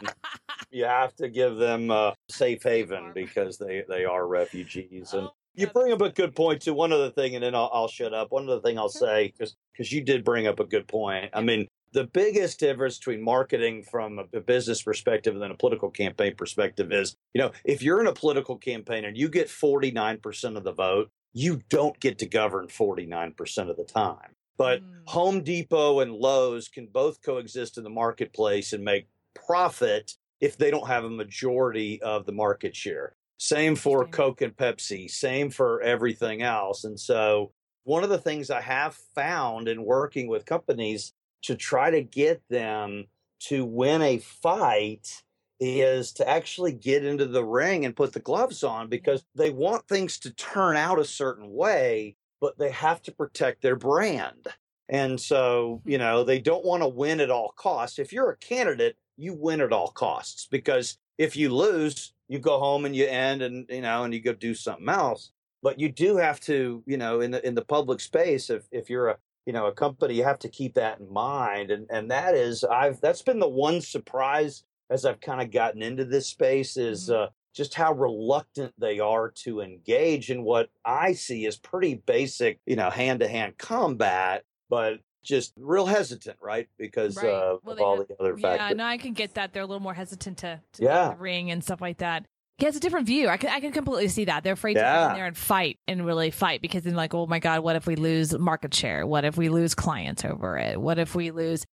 you have to give them uh, safe haven because they they are refugees. And Oh, you bring up a good point too. One other thing, and then I'll, I'll shut up. One other thing I'll say because you did bring up a good point. I mean, the biggest difference between marketing from a business perspective and then a political campaign perspective is, you know, if you're in a political campaign and you get 49% of the vote, you don't get to govern 49% of the time. But Mm. Home Depot and Lowe's can both coexist in the marketplace and make profit if they don't have a majority of the market share. Same for Coke and Pepsi, same for everything else. And so, one of the things I have found in working with companies to try to get them to win a fight is to actually get into the ring and put the gloves on because they want things to turn out a certain way, but they have to protect their brand. And so, you know, mm-hmm. they don't want to win at all costs. If you're a candidate, you win at all costs because if you lose, you go home and you end and, you know, and you go do something else. But you do have to, you know, in the in the public space, if if you're a you know a company, you have to keep that in mind. And and that is I've that's been the one surprise as I've kind of gotten into this space is Mhm. uh, just how reluctant they are to engage in what I see as pretty basic, you know, hand to hand combat, but just real hesitant, right? Because Right. uh, Well, of all have- the other Yeah, factors. Yeah, no, I can get that. They're a little more hesitant to, to Yeah. the ring and stuff like that. Yeah, it's a different view. I can I can completely see that. They're afraid to get Yeah. in there and fight and really fight because then like, oh my God, what if we lose market share? What if we lose clients over it? What if we lose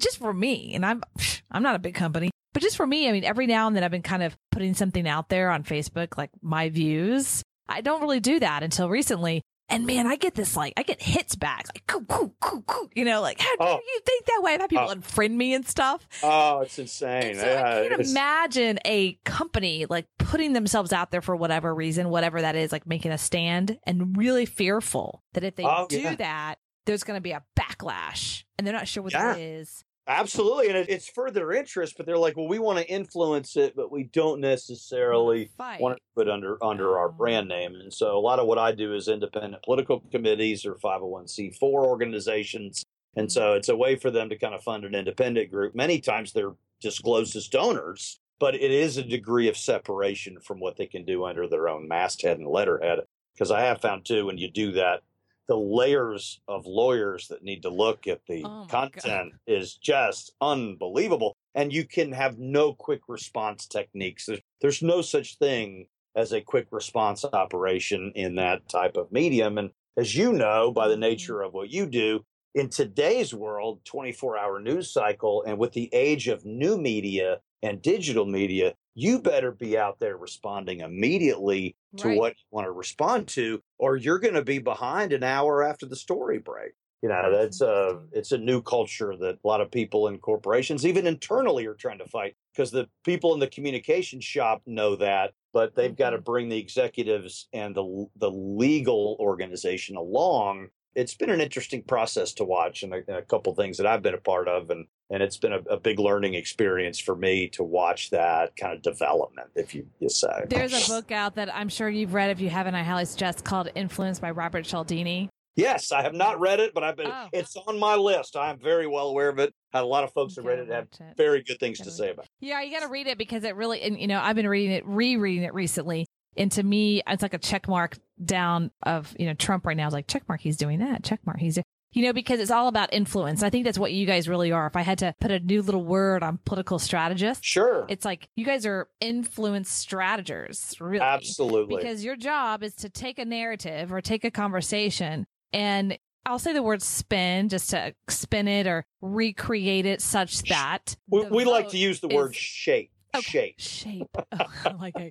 just for me, and I'm I'm not a big company, but just for me, I mean, every now and then I've been kind of putting something out there on Facebook, like my views. I don't really do that until recently. And man, I get this like I get hits back, like coo, coo, coo, coo, you know, like how do Oh. you think that way? I've had people Oh. unfriend me and stuff. Oh, it's insane. And so Yeah, I can't imagine a company like putting themselves out there for whatever reason, whatever that is, like making a stand and really fearful that if they Oh, do yeah. that, there's going to be a backlash and they're not sure what Yeah. it is. Absolutely, and it's for their interest, but they're like, well, we want to influence it, but we don't necessarily Fight. want to put under under our Oh. brand name. And so, a lot of what I do is independent political committees or five hundred one c four organizations, and so mm-hmm. it's a way for them to kind of fund an independent group. Many times they're disclosed as donors, but it is a degree of separation from what they can do under their own masthead and letterhead. Because I have found too, when you do that, the layers of lawyers that need to look at the Oh my God. content is just unbelievable. And you can have no quick response techniques. There's, there's no such thing as a quick response operation in that type of medium. And as you know, by the Mhm. nature of what you do, in today's world, 24 hour news cycle, and with the age of new media and digital media, you better be out there responding immediately to Right. what you want to respond to, or you're going to be behind an hour after the story break. You know, That's a it's a new culture that a lot of people in corporations, even internally, are trying to fight because the people in the communication shop know that, but they've got to Mhm. bring the executives and the the legal organization along. It's been an interesting process to watch, and a, and a couple things that I've been a part of, and and it's been a, a big learning experience for me to watch that kind of development, if you, you say. There's a book out that I'm sure you've read. If you haven't, I highly suggest called Influence by Robert Cialdini. Yes, I have not read it, but I've been. Oh. It's on my list. I am very well aware of it. Had a lot of folks that read it have it. very good things to say about. it. Yeah, you got to read it because it really, and you know, I've been reading it, rereading it recently. And to me, it's like a check mark down of, you know, Trump right now is like, check mark, he's doing that. Check mark, he's, you know, because it's all about influence. I think that's what you guys really are. If I had to put a new little word on political strategists, Sure, it's like you guys are influence strategists, really. absolutely. Because your job is to take a narrative or take a conversation and I'll say the word spin just to spin it or recreate it such that we, we like to use the word shape. Okay, Shape. shape. (laughs) Oh, like a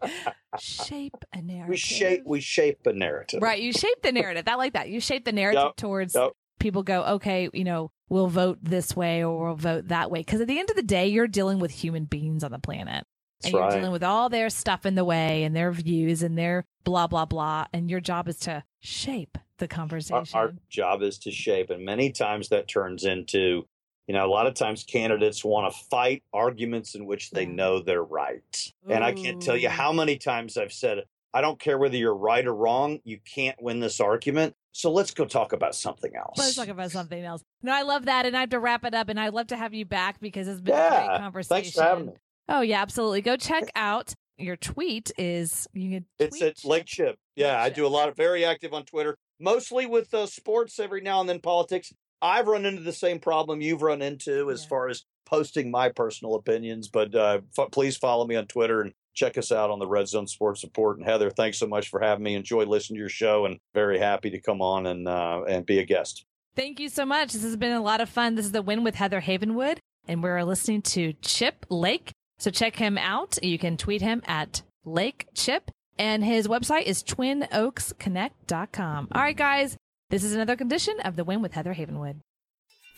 shape a narrative. We shape. We shape a narrative. right. You shape the narrative. I like that. You shape the narrative Yep, towards yep. people. Go okay. You know, we'll vote this way or we'll vote that way. Because at the end of the day, you're dealing with human beings on the planet. That's and you're right. dealing with all their stuff in the way and their views and their blah blah blah and your job is to shape the our, conversation our job is to shape, and many times that turns into, you know, a lot of times candidates want to fight arguments in which they know they're right. And I can't tell you how many times I've said, I don't care whether you're right or wrong. You can't win this argument. So let's go talk about something else. Let's talk about something else. No, I love that, and I have to wrap it up. And I'd love to have you back because it's been a great conversation. Thanks for having me. Oh yeah, absolutely. Go check out your tweet. Is you can It's at Lake Chip. Yeah, Lake I do a lot of very active on Twitter, mostly with uh, sports every now and then politics. I've run into the same problem you've run into as Yeah. far as posting my personal opinions, but uh, f- please follow me on Twitter and check us out on the Red Zone Sports Report. And Heather, thanks so much for having me. Enjoy listening to your show and very happy to come on and uh, and be a guest. Thank you so much. This has been a lot of fun. This is the win with Heather Havenwood, and we're listening to Chip Lake. So check him out. You can tweet him at Lake Chip, and his website is twinoaksconnect.com. All right, guys, this is another condition of the win with Heather Havenwood.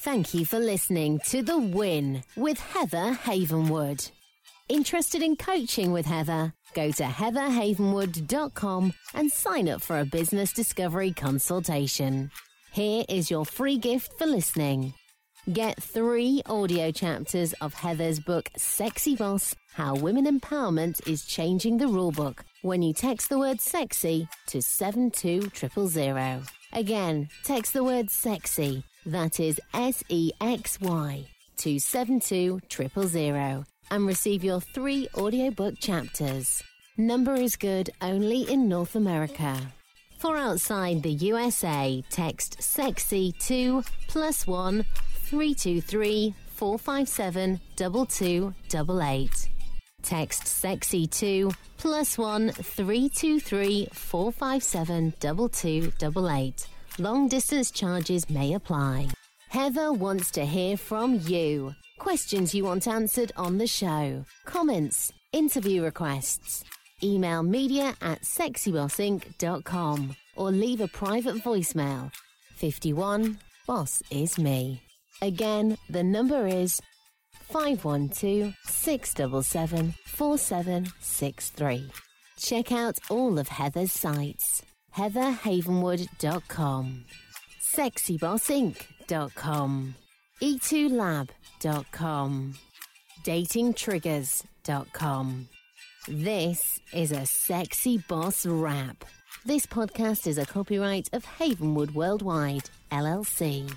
Thank you for listening to The Win with Heather Havenwood. Interested in coaching with Heather? Go to heatherhavenwood.com and sign up for a business discovery consultation. Here is your free gift for listening. Get three audio chapters of Heather's book, Sexy Boss How Women Empowerment is Changing the Rulebook when you text the word sexy to 72000. Again, text the word sexy, that is S E X Y, to 72000 and receive your three audiobook chapters. Number is good only in North America. For outside the USA, text sexy to plus one 323 457 2288. Text sexy to plus one 323 457 2288. Long distance charges may apply. Heather wants to hear from you. Questions you want answered on the show, comments, interview requests. Email media at sexybossinc.com or leave a private voicemail. 51 Boss is me. Again, the number is 512 677 4763. Check out all of Heather's sites heatherhavenwood.com, sexybossinc.com, e2lab.com, datingtriggers.com. This is a sexy boss Wrap. This podcast is a copyright of Havenwood Worldwide, LLC.